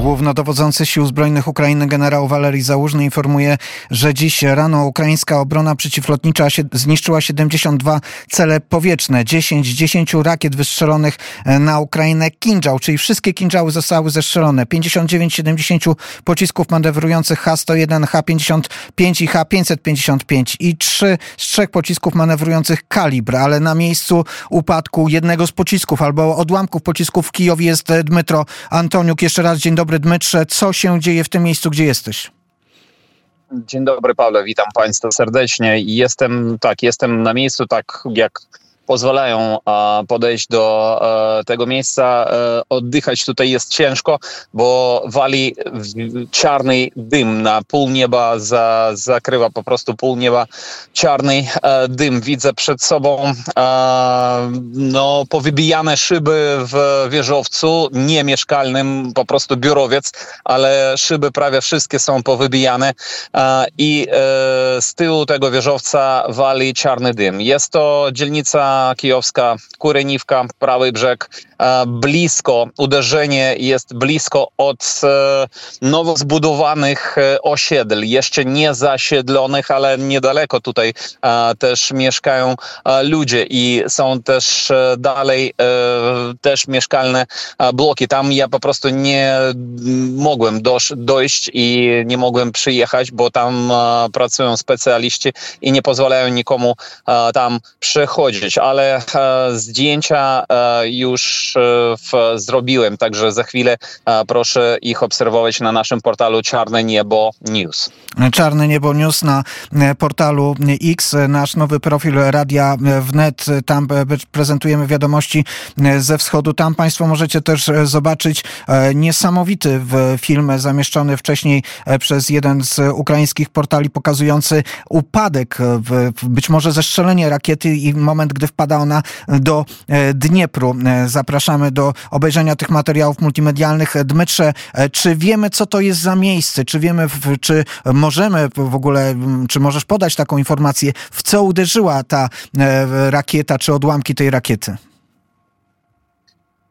Głównodowodzący Sił Zbrojnych Ukrainy generał Walerii Załużny informuje, że dziś rano ukraińska obrona przeciwlotnicza zniszczyła 72 cele powietrzne, 10 10 rakiet wystrzelonych e, na Ukrainę Kinżał, czyli wszystkie Kinżały zostały zestrzelone. 59 70 pocisków manewrujących H-101, H-55 i H-555 i 3 z trzech pocisków manewrujących Kalibr, ale na miejscu upadku jednego z pocisków albo odłamków pocisków w Kijowie jest Dmytro Antoniuk. Jeszcze raz dzień dobry Dmytrze. Co się dzieje w tym miejscu, gdzie jesteś? Dzień dobry Pawle, witam Państwa serdecznie. Jestem, tak, jestem na miejscu, tak jak pozwalają podejść do e, tego miejsca. E, oddychać tutaj jest ciężko, bo wali czarny dym na pół nieba, za, zakrywa po prostu pół nieba czarny e, dym. Widzę przed sobą no, powybijane szyby w wieżowcu, niemieszkalnym, po prostu biurowiec, ale szyby prawie wszystkie są powybijane i z tyłu tego wieżowca wali czarny dym. Jest to dzielnica kijowska, Kureniwka, prawy brzeg, e, blisko, uderzenie jest blisko od e, nowo zbudowanych e, osiedli, jeszcze nie zasiedlonych, ale niedaleko tutaj też mieszkają ludzie i są też dalej też mieszkalne bloki. Tam ja po prostu nie mogłem dojść i nie mogłem przyjechać, bo tam pracują specjaliści i nie pozwalają nikomu tam przechodzić ale e, zdjęcia e, już e, zrobiłem, także za chwilę proszę ich obserwować na naszym portalu Czarne Niebo News. Czarne Niebo News na portalu X, nasz nowy profil Radia Wnet, tam prezentujemy wiadomości ze wschodu. Tam Państwo możecie też zobaczyć niesamowity film zamieszczony wcześniej przez jeden z ukraińskich portali pokazujący upadek, być może zestrzelenie rakiety i moment, gdy wpada ona do e, Dniepru. E, zapraszamy do obejrzenia tych materiałów multimedialnych. Dmytrze, e, czy wiemy, co to jest za miejsce? Czy wiemy, czy możemy w ogóle, czy możesz podać taką informację, w co uderzyła ta rakieta, czy odłamki tej rakiety?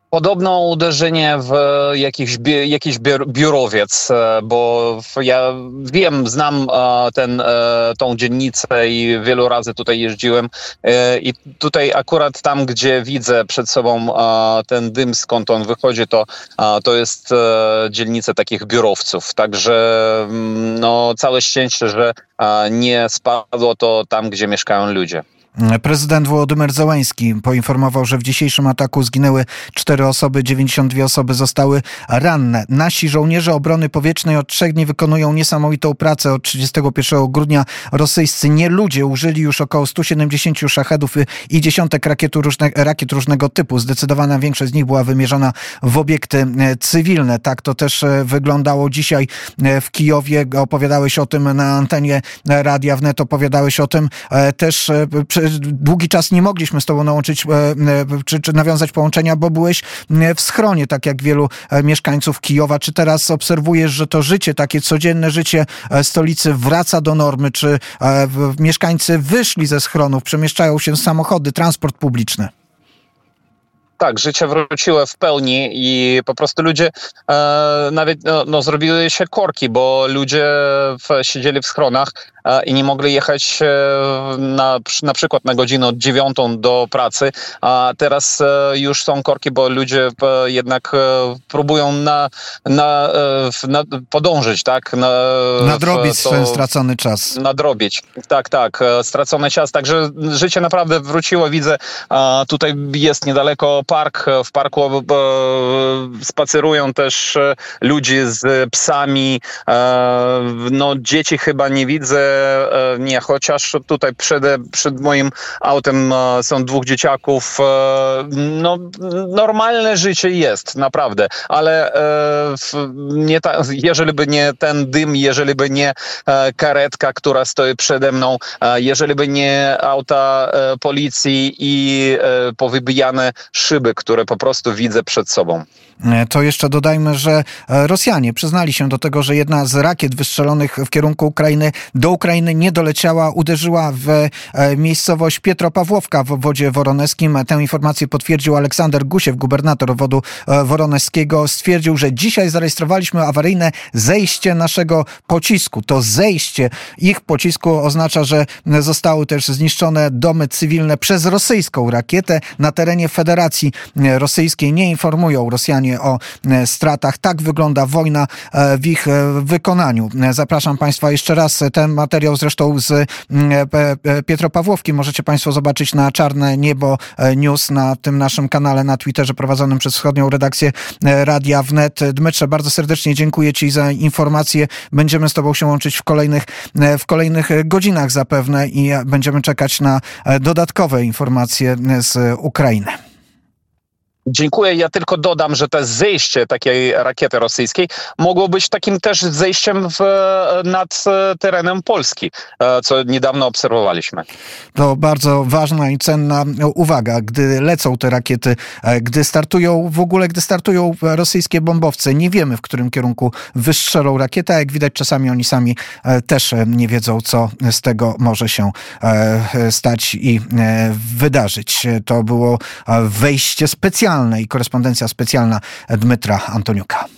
Podobno uderzenie w jakiś, jakiś biurowiec, e, bo ja wiem, znam e, ten, e, tą dzielnicę i wielu razy tutaj jeździłem i tutaj akurat tam, gdzie widzę przed sobą ten dym, skąd on wychodzi, to, to jest dzielnica takich biurowców. Także mm, no, całe szczęście, że nie spadło to tam, gdzie mieszkają ludzie. Prezydent Włodymyr Zełański poinformował, że w dzisiejszym ataku zginęły cztery osoby, 92 osoby zostały ranne. Nasi żołnierze obrony powietrznej od trzech dni wykonują niesamowitą pracę. Od 31 grudnia rosyjscy nieludzie użyli już około 170 szachedów i dziesiątek rakiet, różne, rakiet różnego typu. Zdecydowana większość z nich była wymierzona w obiekty e, cywilne. Tak to też e, wyglądało dzisiaj e, w Kijowie. Opowiadałeś o tym na antenie Radia Wnet, opowiadałeś o tym też długi czas nie mogliśmy z tobą nałączyć e, e, czy, czy nawiązać połączenia, bo byłeś e, w schronie, tak jak wielu mieszkańców Kijowa. Czy teraz obserwujesz, że to życie, takie codzienne życie stolicy wraca do normy? Czy mieszkańcy wyszli ze schronów, przemieszczają się samochody, transport publiczny? Tak, życie wróciło w pełni i po prostu ludzie e, nawet no, no, zrobiły się korki, bo ludzie w, siedzieli w schronach e, i nie mogli jechać e, na, na przykład na godzinę od dziewiątą do pracy, a teraz e, już są korki, bo ludzie e, jednak e, próbują na, na, na, podążyć, tak? Na, nadrobić to, stracony czas. Nadrobić, tak, tak, stracony czas, także życie naprawdę wróciło, widzę, tutaj jest niedaleko park. W parku e, spacerują też e, ludzie z psami. E, no, dzieci chyba nie widzę, nie, chociaż tutaj przed, przed moim autem są dwóch dzieciaków. No, normalne życie jest, naprawdę, ale nie ta, jeżeli by nie ten dym, jeżeli by nie karetka, która stoi przede mną, jeżeli by nie auta policji i powybijane szyby, szyby, które po prostu widzę przed sobą. To jeszcze dodajmy, że Rosjanie przyznali się do tego, że jedna z rakiet wystrzelonych w kierunku Ukrainy do Ukrainy nie doleciała, uderzyła w miejscowość Pietropawłowka w wodzie woroneskim. Tę informację potwierdził Aleksander Gusiew, gubernator wodu woroneskiego. Stwierdził, że dzisiaj zarejestrowaliśmy awaryjne zejście naszego pocisku. To zejście ich pocisku oznacza, że zostały też zniszczone domy cywilne przez rosyjską rakietę na terenie Federacji Rosyjskiej. Nie informują Rosjanie o stratach. Tak wygląda wojna w ich wykonaniu. Zapraszam Państwa jeszcze raz. Ten materiał zresztą z Pietropawłowki możecie Państwo zobaczyć na Czarne Niebo News na tym naszym kanale na Twitterze prowadzonym przez wschodnią redakcję Radia Wnet. Dmytrze, bardzo serdecznie dziękuję Ci za informacje. Będziemy z Tobą się łączyć w kolejnych, w kolejnych godzinach zapewne i będziemy czekać na dodatkowe informacje z Ukrainy. Dziękuję. Ja tylko dodam, że to zejście takiej rakiety rosyjskiej mogło być takim też zejściem w, nad terenem Polski, co niedawno obserwowaliśmy. To bardzo ważna i cenna uwaga, gdy lecą te rakiety, gdy startują, w ogóle gdy startują rosyjskie bombowce, nie wiemy w którym kierunku wystrzelą rakietę, jak widać czasami oni sami też nie wiedzą, co z tego może się stać i wydarzyć. To było wejście specjalne i korespondencja specjalna Dmytra Antoniuka.